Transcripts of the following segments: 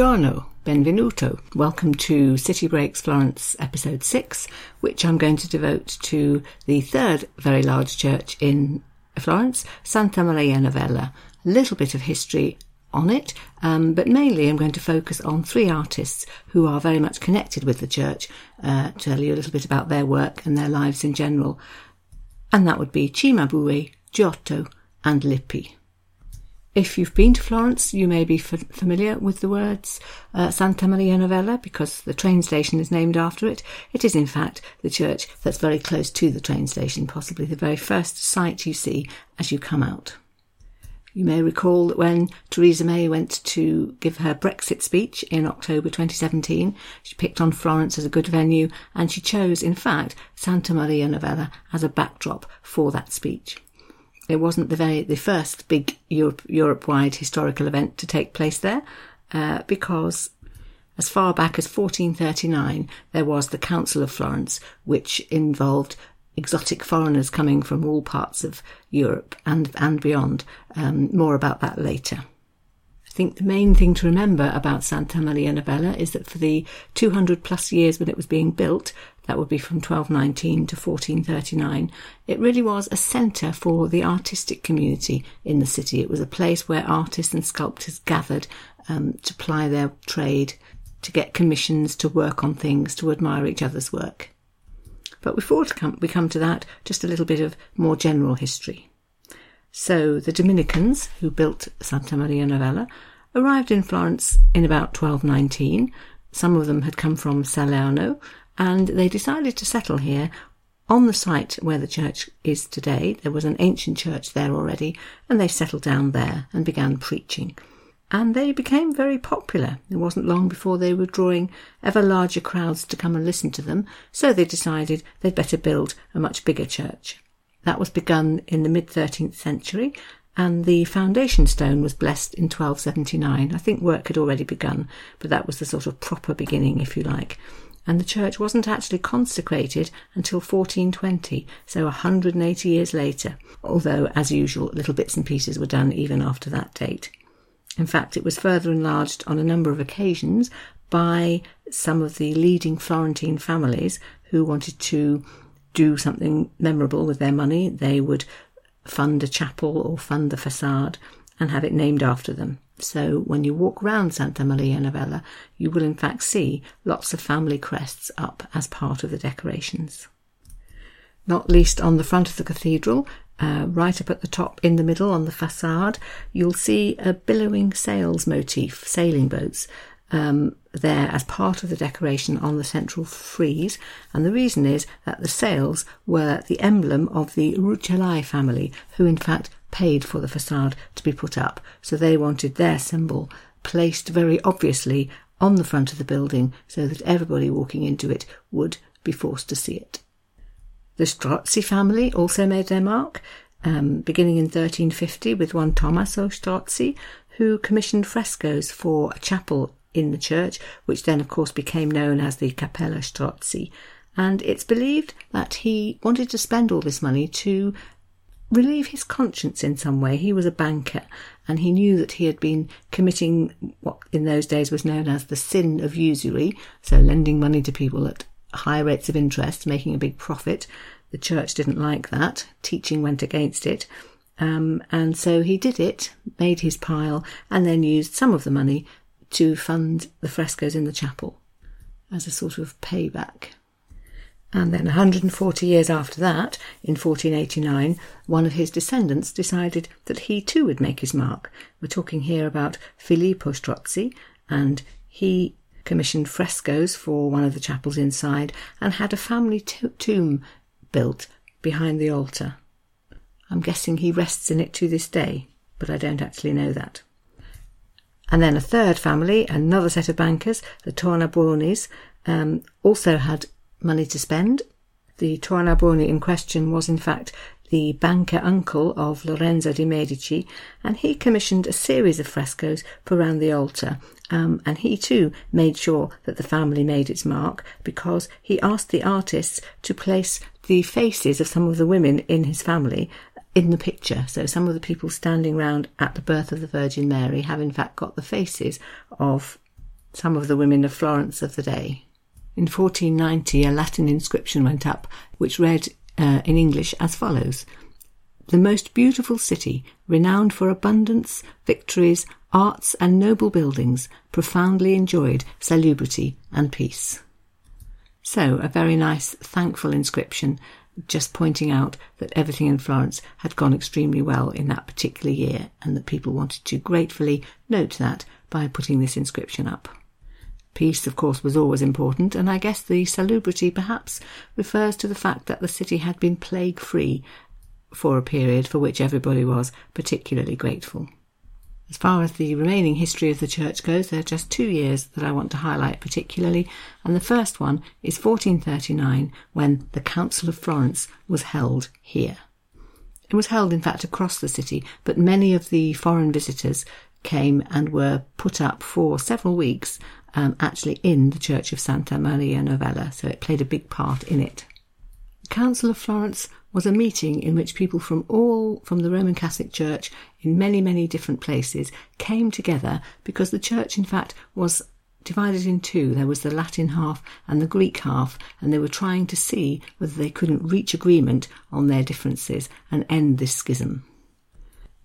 Buongiorno, benvenuto. Welcome to City Breaks Florence episode 6, which I'm going to devote to the third very large church in Florence, Santa Maria Novella. A little bit of history on it, um, but mainly I'm going to focus on three artists who are very much connected with the church, uh, tell you a little bit about their work and their lives in general. And that would be Cimabue, Giotto, and Lippi. If you've been to Florence, you may be f- familiar with the words uh, Santa Maria Novella because the train station is named after it. It is, in fact, the church that's very close to the train station, possibly the very first sight you see as you come out. You may recall that when Theresa May went to give her Brexit speech in October 2017, she picked on Florence as a good venue and she chose, in fact, Santa Maria Novella as a backdrop for that speech. It wasn't the very the first big Europe Europe wide historical event to take place there, uh, because as far back as 1439 there was the Council of Florence, which involved exotic foreigners coming from all parts of Europe and and beyond. Um, more about that later. I think the main thing to remember about Santa Maria Novella is that for the 200 plus years when it was being built, that would be from 1219 to 1439, it really was a centre for the artistic community in the city. It was a place where artists and sculptors gathered um, to ply their trade, to get commissions, to work on things, to admire each other's work. But before we come to that, just a little bit of more general history. So the Dominicans, who built Santa Maria Novella, arrived in Florence in about 1219. Some of them had come from Salerno, and they decided to settle here on the site where the church is today. There was an ancient church there already, and they settled down there and began preaching. And they became very popular. It wasn't long before they were drawing ever larger crowds to come and listen to them, so they decided they'd better build a much bigger church. That was begun in the mid 13th century, and the foundation stone was blessed in 1279. I think work had already begun, but that was the sort of proper beginning, if you like. And the church wasn't actually consecrated until 1420, so 180 years later, although, as usual, little bits and pieces were done even after that date. In fact, it was further enlarged on a number of occasions by some of the leading Florentine families who wanted to do something memorable with their money, they would fund a chapel or fund the facade and have it named after them. So when you walk round Santa Maria Novella, you will in fact see lots of family crests up as part of the decorations. Not least on the front of the cathedral, uh, right up at the top in the middle on the facade, you'll see a billowing sails motif, sailing boats, um, there as part of the decoration on the central frieze, and the reason is that the sails were the emblem of the Rucellai family, who in fact paid for the facade to be put up, so they wanted their symbol placed very obviously on the front of the building so that everybody walking into it would be forced to see it. The Strozzi family also made their mark, um, beginning in 1350 with one Tommaso Strozzi, who commissioned frescoes for a chapel in the church, which then, of course, became known as the Cappella Strozzi. And it's believed that he wanted to spend all this money to relieve his conscience in some way. He was a banker and he knew that he had been committing what in those days was known as the sin of usury, so lending money to people at high rates of interest, making a big profit. The church didn't like that. Teaching went against it. Um, and so he did it, made his pile, and then used some of the money to fund the frescoes in the chapel as a sort of payback. And then 140 years after that, in 1489, one of his descendants decided that he too would make his mark. We're talking here about Filippo Strozzi, and he commissioned frescoes for one of the chapels inside and had a family tomb built behind the altar. I'm guessing he rests in it to this day, but I don't actually know that. And then a third family, another set of bankers, the Tornabuonis, um, also had money to spend. The Tornabuoni in question was, in fact, the banker uncle of Lorenzo de' Medici, and he commissioned a series of frescoes for around the altar. Um, and he too made sure that the family made its mark because he asked the artists to place the faces of some of the women in his family in the picture. So some of the people standing round at the birth of the Virgin Mary have in fact got the faces of some of the women of Florence of the day. In 1490, a Latin inscription went up which read uh, in English as follows The most beautiful city, renowned for abundance, victories, arts, and noble buildings, profoundly enjoyed salubrity and peace. So, a very nice, thankful inscription, just pointing out that everything in Florence had gone extremely well in that particular year, and that people wanted to gratefully note that by putting this inscription up. Peace, of course, was always important, and I guess the salubrity perhaps refers to the fact that the city had been plague free for a period for which everybody was particularly grateful. As far as the remaining history of the church goes, there are just two years that I want to highlight particularly, and the first one is 1439 when the Council of Florence was held here. It was held, in fact, across the city, but many of the foreign visitors came and were put up for several weeks um, actually in the Church of Santa Maria Novella, so it played a big part in it. The Council of Florence was a meeting in which people from all from the Roman Catholic Church in many many different places came together because the church in fact was divided in two there was the Latin half and the Greek half and they were trying to see whether they couldn't reach agreement on their differences and end this schism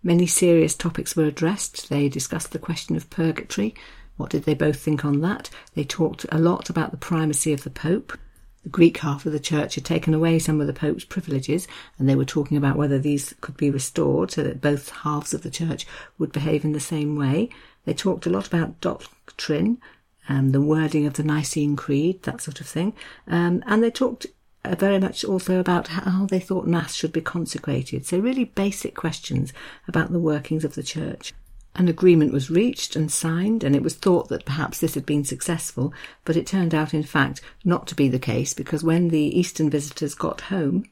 Many serious topics were addressed. They discussed the question of purgatory. What did they both think on that? They talked a lot about the primacy of the Pope. The Greek half of the church had taken away some of the Pope's privileges, and they were talking about whether these could be restored so that both halves of the church would behave in the same way. They talked a lot about doctrine, um, the wording of the Nicene Creed, that sort of thing. Um, and they talked uh, very much also about how they thought Mass should be consecrated. So, really basic questions about the workings of the Church. An agreement was reached and signed, and it was thought that perhaps this had been successful, but it turned out, in fact, not to be the case because when the Eastern visitors got home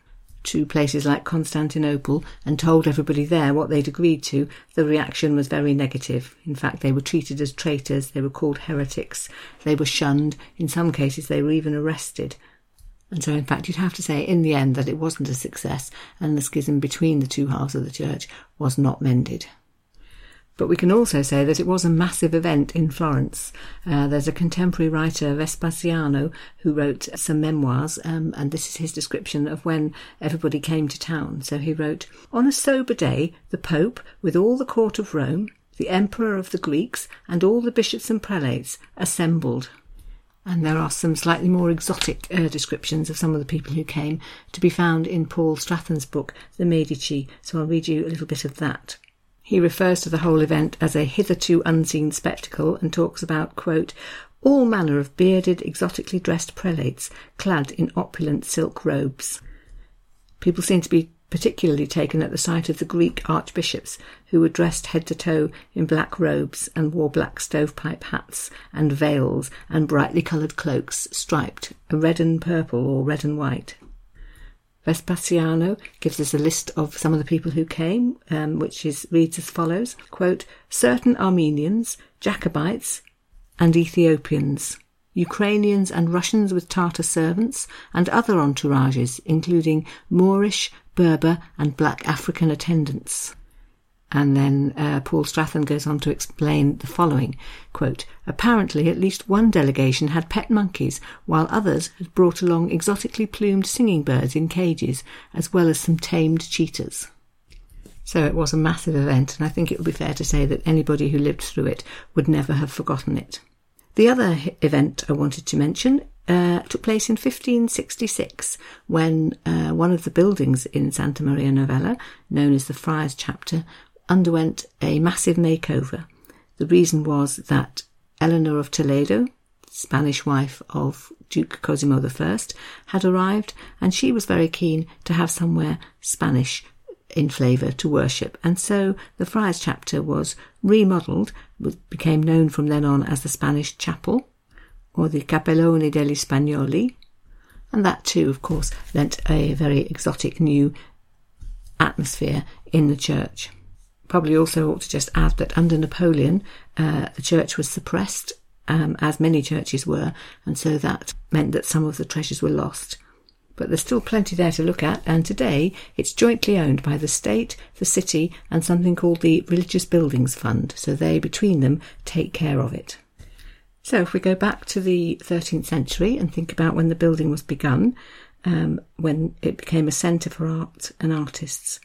to places like Constantinople and told everybody there what they'd agreed to, the reaction was very negative. In fact, they were treated as traitors, they were called heretics, they were shunned, in some cases, they were even arrested. And so, in fact, you'd have to say in the end that it wasn't a success and the schism between the two halves of the church was not mended. But we can also say that it was a massive event in Florence. Uh, there's a contemporary writer, Vespasiano, who wrote some memoirs, um, and this is his description of when everybody came to town. So he wrote On a sober day, the Pope, with all the court of Rome, the Emperor of the Greeks, and all the bishops and prelates assembled and there are some slightly more exotic uh, descriptions of some of the people who came to be found in Paul Strathern's book, The Medici, so I'll read you a little bit of that. He refers to the whole event as a hitherto unseen spectacle and talks about, quote, all manner of bearded, exotically dressed prelates clad in opulent silk robes. People seem to be particularly taken at the sight of the Greek archbishops, who were dressed head to toe in black robes and wore black stovepipe hats and veils and brightly coloured cloaks striped red and purple or red and white. Vespasiano gives us a list of some of the people who came, um, which is, reads as follows quote, Certain Armenians, Jacobites, and Ethiopians, Ukrainians and Russians with Tartar servants, and other entourages, including Moorish, Berber, and black African attendants. And then uh, Paul Strathern goes on to explain the following quote, Apparently, at least one delegation had pet monkeys, while others had brought along exotically plumed singing birds in cages, as well as some tamed cheetahs. So it was a massive event, and I think it would be fair to say that anybody who lived through it would never have forgotten it. The other event I wanted to mention uh, took place in 1566 when uh, one of the buildings in Santa Maria Novella, known as the Friars Chapter, underwent a massive makeover. The reason was that Eleanor of Toledo, Spanish wife of Duke Cosimo I, had arrived and she was very keen to have somewhere Spanish in flavour to worship. And so the Friars Chapter was remodelled, became known from then on as the Spanish Chapel or the Cappellone degli Spagnoli. And that too, of course, lent a very exotic new atmosphere in the church. Probably also ought to just add that under Napoleon, uh, the church was suppressed, um, as many churches were, and so that meant that some of the treasures were lost. But there's still plenty there to look at, and today it's jointly owned by the state, the city, and something called the Religious Buildings Fund, so they, between them, take care of it. So, if we go back to the 13th century and think about when the building was begun, um, when it became a centre for art and artists,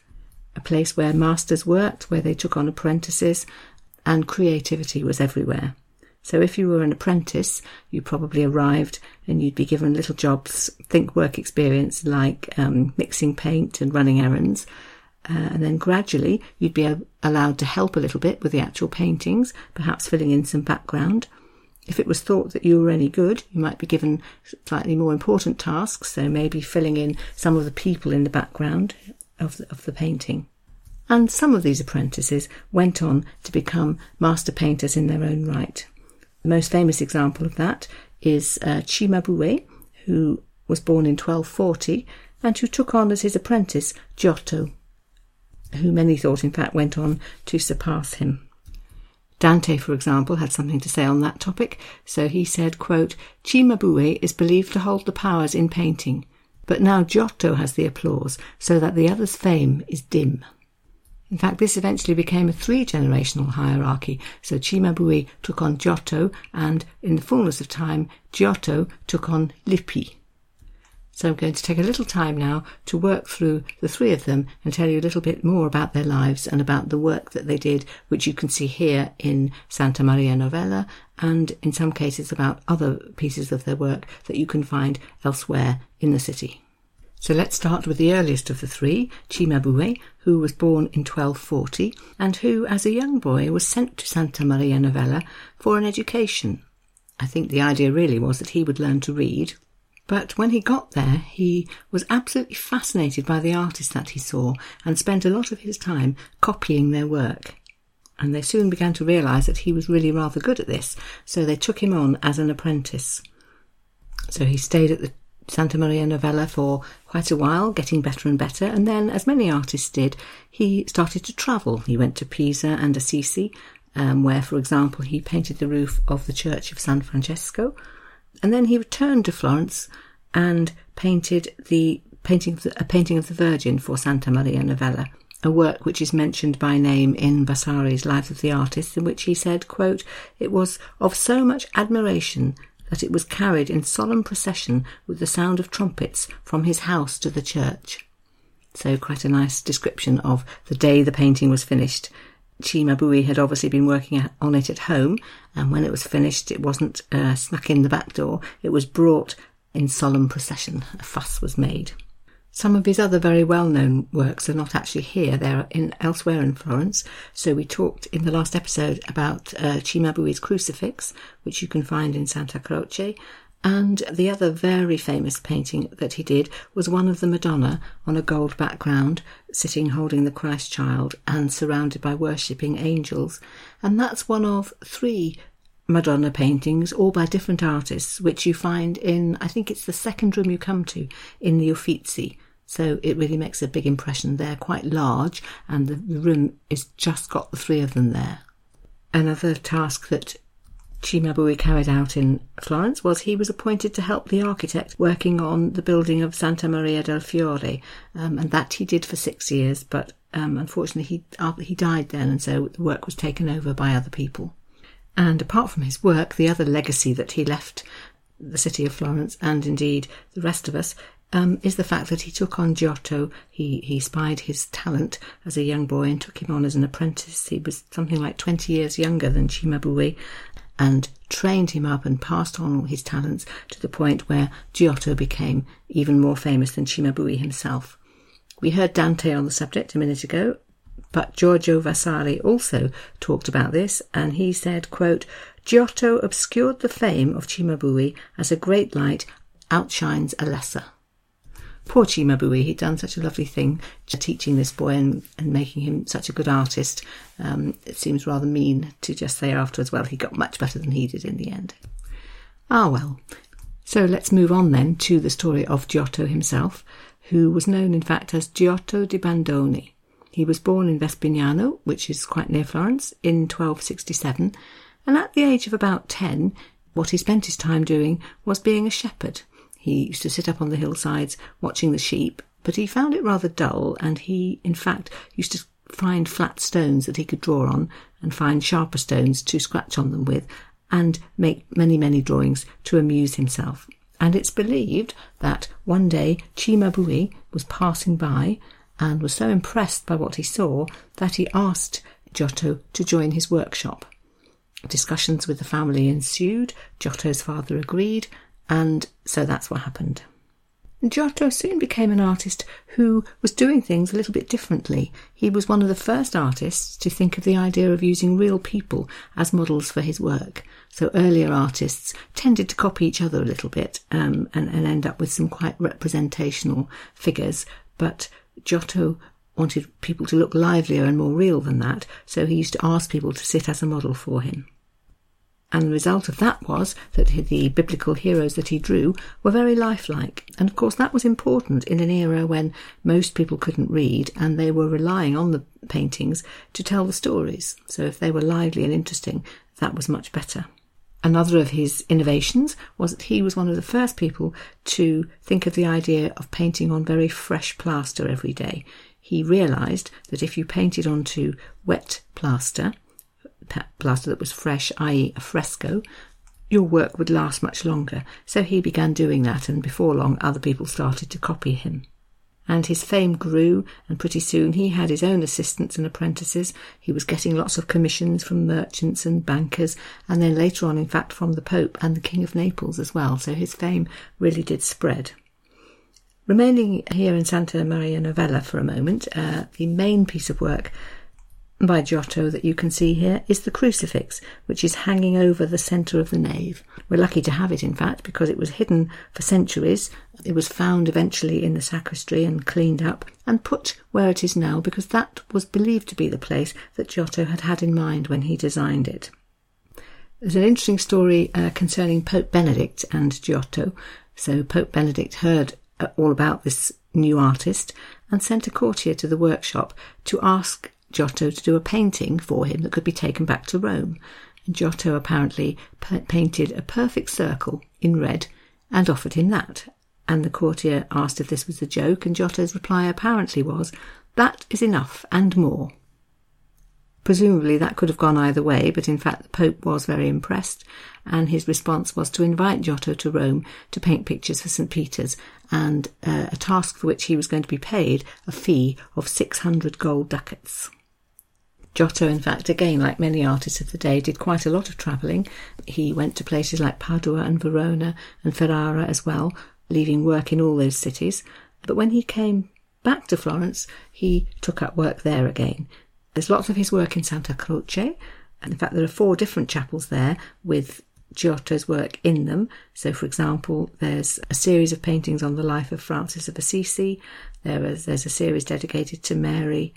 a place where masters worked, where they took on apprentices, and creativity was everywhere. So if you were an apprentice, you probably arrived and you'd be given little jobs, think work experience like um, mixing paint and running errands. Uh, and then gradually you'd be allowed to help a little bit with the actual paintings, perhaps filling in some background. If it was thought that you were any good, you might be given slightly more important tasks, so maybe filling in some of the people in the background of the, of the painting. And some of these apprentices went on to become master painters in their own right. The most famous example of that is uh, Cimabue, who was born in 1240 and who took on as his apprentice Giotto, who many thought in fact went on to surpass him. Dante, for example, had something to say on that topic, so he said, quote, Cimabue is believed to hold the powers in painting, but now Giotto has the applause, so that the other's fame is dim. In fact, this eventually became a three generational hierarchy. So Cimabue took on Giotto, and in the fullness of time, Giotto took on Lippi. So I'm going to take a little time now to work through the three of them and tell you a little bit more about their lives and about the work that they did, which you can see here in Santa Maria Novella, and in some cases about other pieces of their work that you can find elsewhere in the city. So let's start with the earliest of the three, Cimabue, who was born in 1240 and who, as a young boy, was sent to Santa Maria Novella for an education. I think the idea really was that he would learn to read. But when he got there, he was absolutely fascinated by the artists that he saw and spent a lot of his time copying their work. And they soon began to realise that he was really rather good at this, so they took him on as an apprentice. So he stayed at the Santa Maria Novella for quite a while, getting better and better. And then, as many artists did, he started to travel. He went to Pisa and Assisi, um, where, for example, he painted the roof of the Church of San Francesco. And then he returned to Florence and painted the painting a painting of the Virgin for Santa Maria Novella, a work which is mentioned by name in Vasari's Life of the Artist, in which he said, quote, It was of so much admiration that it was carried in solemn procession with the sound of trumpets from his house to the church. So, quite a nice description of the day the painting was finished. Cimabue had obviously been working on it at home, and when it was finished, it wasn't uh, snuck in the back door, it was brought in solemn procession. A fuss was made. Some of his other very well-known works are not actually here; they're in elsewhere in Florence. So we talked in the last episode about uh, Cimabue's crucifix, which you can find in Santa Croce, and the other very famous painting that he did was one of the Madonna on a gold background, sitting holding the Christ child and surrounded by worshipping angels. And that's one of three Madonna paintings, all by different artists, which you find in, I think it's the second room you come to in the Uffizi. So it really makes a big impression. They're quite large, and the room is just got the three of them there. Another task that Cimabue carried out in Florence was he was appointed to help the architect working on the building of Santa Maria del Fiore, um, and that he did for six years. But um, unfortunately, he he died then, and so the work was taken over by other people. And apart from his work, the other legacy that he left the city of Florence and indeed the rest of us um, is the fact that he took on Giotto. He, he spied his talent as a young boy and took him on as an apprentice. He was something like 20 years younger than Cimabue and trained him up and passed on his talents to the point where Giotto became even more famous than Cimabue himself. We heard Dante on the subject a minute ago, but Giorgio Vasari also talked about this, and he said, quote, Giotto obscured the fame of Cimabue as a great light outshines a lesser. Poor Cimabue, he'd done such a lovely thing teaching this boy and, and making him such a good artist. Um, it seems rather mean to just say afterwards, well, he got much better than he did in the end. Ah, well. So let's move on then to the story of Giotto himself, who was known in fact as Giotto di Bandoni. He was born in Vespignano, which is quite near Florence, in 1267, and at the age of about 10, what he spent his time doing was being a shepherd. He used to sit up on the hillsides watching the sheep, but he found it rather dull, and he, in fact, used to find flat stones that he could draw on and find sharper stones to scratch on them with, and make many, many drawings to amuse himself. And it's believed that one day Cimabue was passing by and was so impressed by what he saw that he asked Giotto to join his workshop. Discussions with the family ensued, Giotto's father agreed, and so that's what happened. Giotto soon became an artist who was doing things a little bit differently. He was one of the first artists to think of the idea of using real people as models for his work. So earlier artists tended to copy each other a little bit um, and, and end up with some quite representational figures. But Giotto wanted people to look livelier and more real than that, so he used to ask people to sit as a model for him. And the result of that was that the biblical heroes that he drew were very lifelike. And of course, that was important in an era when most people couldn't read and they were relying on the paintings to tell the stories. So if they were lively and interesting, that was much better. Another of his innovations was that he was one of the first people to think of the idea of painting on very fresh plaster every day. He realised that if you painted onto wet plaster, plaster that was fresh, i.e., a fresco, your work would last much longer. So he began doing that, and before long, other people started to copy him. And his fame grew, and pretty soon he had his own assistants and apprentices. He was getting lots of commissions from merchants and bankers, and then later on, in fact, from the Pope and the King of Naples as well. So his fame really did spread. Remaining here in Santa Maria Novella for a moment, uh, the main piece of work by Giotto that you can see here is the crucifix, which is hanging over the centre of the nave. We're lucky to have it, in fact, because it was hidden for centuries. It was found eventually in the sacristy and cleaned up and put where it is now because that was believed to be the place that Giotto had had in mind when he designed it. There's an interesting story uh, concerning Pope Benedict and Giotto. So Pope Benedict heard uh, all about this new artist and sent a courtier to the workshop to ask Giotto to do a painting for him that could be taken back to Rome. And Giotto apparently p- painted a perfect circle in red and offered him that. And the courtier asked if this was a joke, and Giotto's reply apparently was, That is enough and more. Presumably that could have gone either way, but in fact the Pope was very impressed, and his response was to invite Giotto to Rome to paint pictures for St. Peter's, and uh, a task for which he was going to be paid a fee of 600 gold ducats. Giotto, in fact, again, like many artists of the day, did quite a lot of travelling. He went to places like Padua and Verona and Ferrara as well, leaving work in all those cities. But when he came back to Florence, he took up work there again. There's lots of his work in Santa Croce, and in fact, there are four different chapels there with Giotto's work in them. So, for example, there's a series of paintings on the life of Francis of Assisi. There is, there's a series dedicated to Mary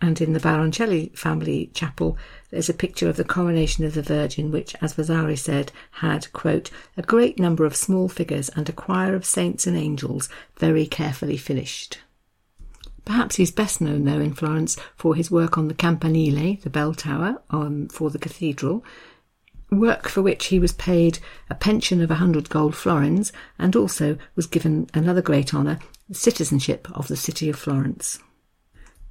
and in the Baroncelli family chapel, there's a picture of the coronation of the Virgin, which, as Vasari said, had, quote, a great number of small figures and a choir of saints and angels very carefully finished. Perhaps he's best known, though, in Florence for his work on the Campanile, the bell tower, um, for the cathedral, work for which he was paid a pension of a hundred gold florins and also was given another great honour, the citizenship of the city of Florence.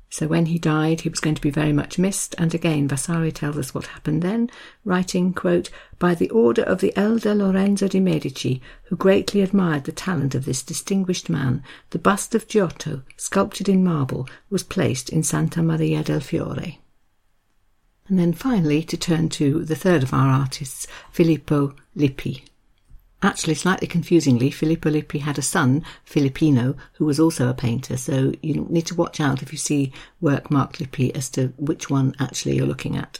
So when he died, he was going to be very much missed. And again, Vasari tells us what happened then, writing, quote, by the order of the elder Lorenzo de' Medici, who greatly admired the talent of this distinguished man, the bust of Giotto, sculptured in marble, was placed in Santa Maria del Fiore. And then finally, to turn to the third of our artists, Filippo Lippi. Actually, slightly confusingly, Filippo Lippi had a son, Filippino, who was also a painter, so you need to watch out if you see work marked Lippi as to which one actually you're looking at.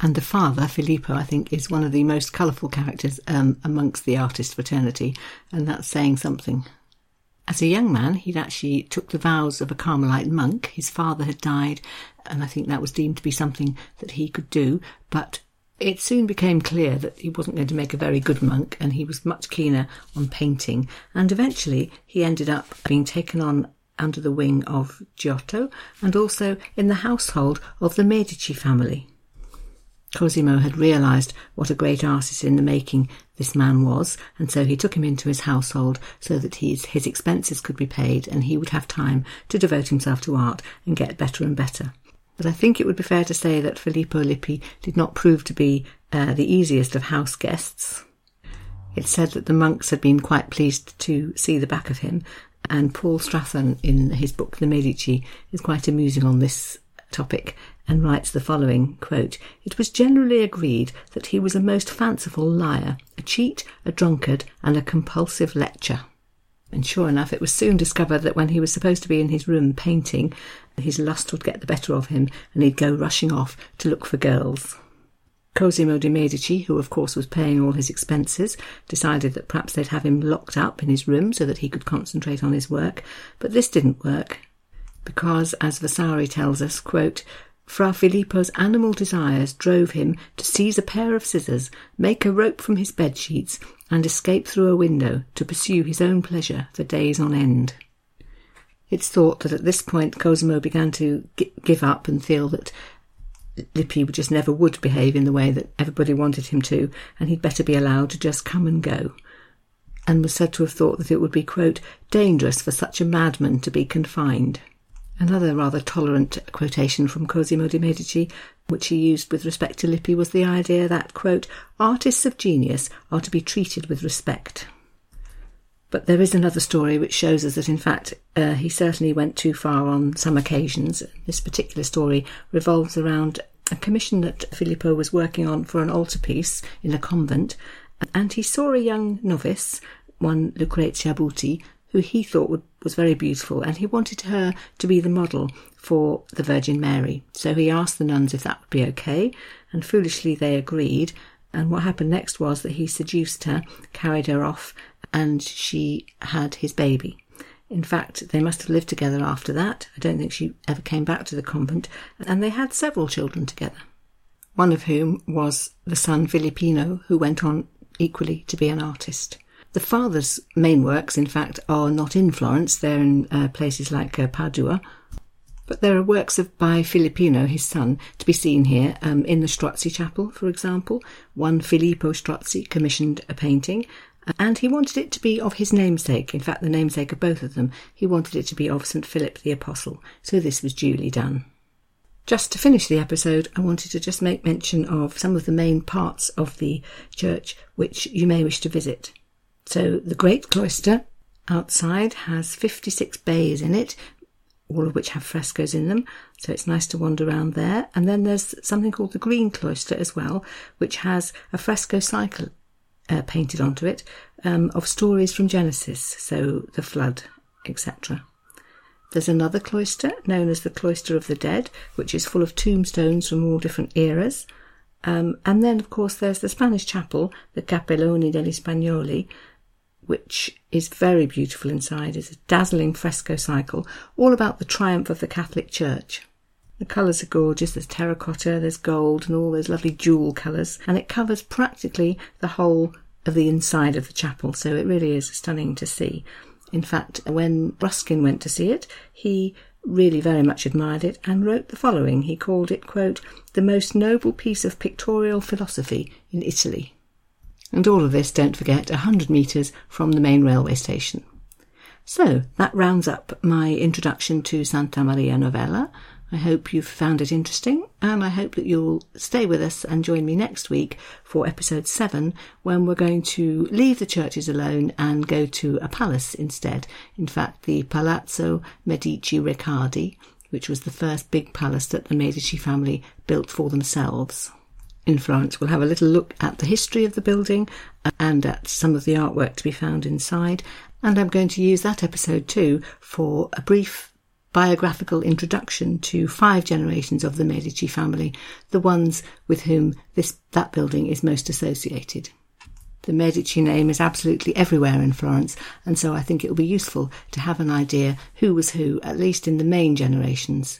And the father, Filippo, I think, is one of the most colourful characters um, amongst the artist fraternity, and that's saying something. As a young man, he'd actually took the vows of a Carmelite monk. His father had died, and I think that was deemed to be something that he could do, but it soon became clear that he wasn't going to make a very good monk and he was much keener on painting. And eventually he ended up being taken on under the wing of Giotto and also in the household of the Medici family. Cosimo had realised what a great artist in the making this man was, and so he took him into his household so that his, his expenses could be paid and he would have time to devote himself to art and get better and better. But I think it would be fair to say that Filippo Lippi did not prove to be uh, the easiest of house guests. It's said that the monks had been quite pleased to see the back of him, and Paul Strathern, in his book The Medici, is quite amusing on this topic and writes the following quote, It was generally agreed that he was a most fanciful liar, a cheat, a drunkard, and a compulsive lecher. And sure enough, it was soon discovered that when he was supposed to be in his room painting, his lust would get the better of him and he'd go rushing off to look for girls. Cosimo de' Medici, who of course was paying all his expenses, decided that perhaps they'd have him locked up in his room so that he could concentrate on his work, but this didn't work because, as Vasari tells us, quote, Fra Filippo's animal desires drove him to seize a pair of scissors, make a rope from his bed sheets, and escape through a window to pursue his own pleasure for days on end. It's thought that at this point Cosimo began to give up and feel that Lippi just never would behave in the way that everybody wanted him to, and he'd better be allowed to just come and go. And was said to have thought that it would be, quote, dangerous for such a madman to be confined. Another rather tolerant quotation from Cosimo de' Medici, which he used with respect to Lippi, was the idea that, quote, artists of genius are to be treated with respect. But there is another story which shows us that, in fact, uh, he certainly went too far on some occasions. This particular story revolves around a commission that Filippo was working on for an altarpiece in a convent, and he saw a young novice, one Lucrezia Buti, who he thought would, was very beautiful, and he wanted her to be the model for the Virgin Mary. So he asked the nuns if that would be okay, and foolishly they agreed. And what happened next was that he seduced her, carried her off, and she had his baby. In fact, they must have lived together after that. I don't think she ever came back to the convent, and they had several children together. One of whom was the son Filippino, who went on equally to be an artist. The father's main works, in fact, are not in Florence, they're in uh, places like uh, Padua. But there are works of by Filippino, his son, to be seen here um, in the Strozzi Chapel, for example. One Filippo Strozzi commissioned a painting, and he wanted it to be of his namesake, in fact, the namesake of both of them. He wanted it to be of St. Philip the Apostle, so this was duly done. Just to finish the episode, I wanted to just make mention of some of the main parts of the church which you may wish to visit. So, the Great Cloister outside has 56 bays in it, all of which have frescoes in them, so it's nice to wander around there. And then there's something called the Green Cloister as well, which has a fresco cycle uh, painted onto it um, of stories from Genesis, so the flood, etc. There's another cloister known as the Cloister of the Dead, which is full of tombstones from all different eras. Um, and then, of course, there's the Spanish chapel, the Cappellone degli Spagnoli, which is very beautiful inside. It's a dazzling fresco cycle, all about the triumph of the Catholic Church. The colours are gorgeous. There's terracotta, there's gold, and all those lovely jewel colours. And it covers practically the whole of the inside of the chapel. So it really is stunning to see. In fact, when Ruskin went to see it, he really very much admired it and wrote the following. He called it, quote, the most noble piece of pictorial philosophy in Italy. And all of this, don't forget, 100 metres from the main railway station. So that rounds up my introduction to Santa Maria Novella. I hope you've found it interesting, and I hope that you'll stay with us and join me next week for episode 7, when we're going to leave the churches alone and go to a palace instead. In fact, the Palazzo Medici Riccardi, which was the first big palace that the Medici family built for themselves. In Florence, we'll have a little look at the history of the building and at some of the artwork to be found inside. And I'm going to use that episode too for a brief biographical introduction to five generations of the Medici family, the ones with whom this that building is most associated. The Medici name is absolutely everywhere in Florence, and so I think it will be useful to have an idea who was who, at least in the main generations.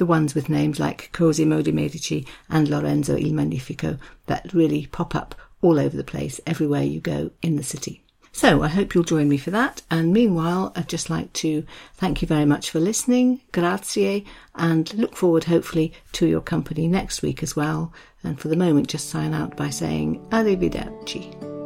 The ones with names like Cosimo de' Medici and Lorenzo il Magnifico that really pop up all over the place, everywhere you go in the city. So I hope you'll join me for that. And meanwhile, I'd just like to thank you very much for listening. Grazie. And look forward, hopefully, to your company next week as well. And for the moment, just sign out by saying arrivederci.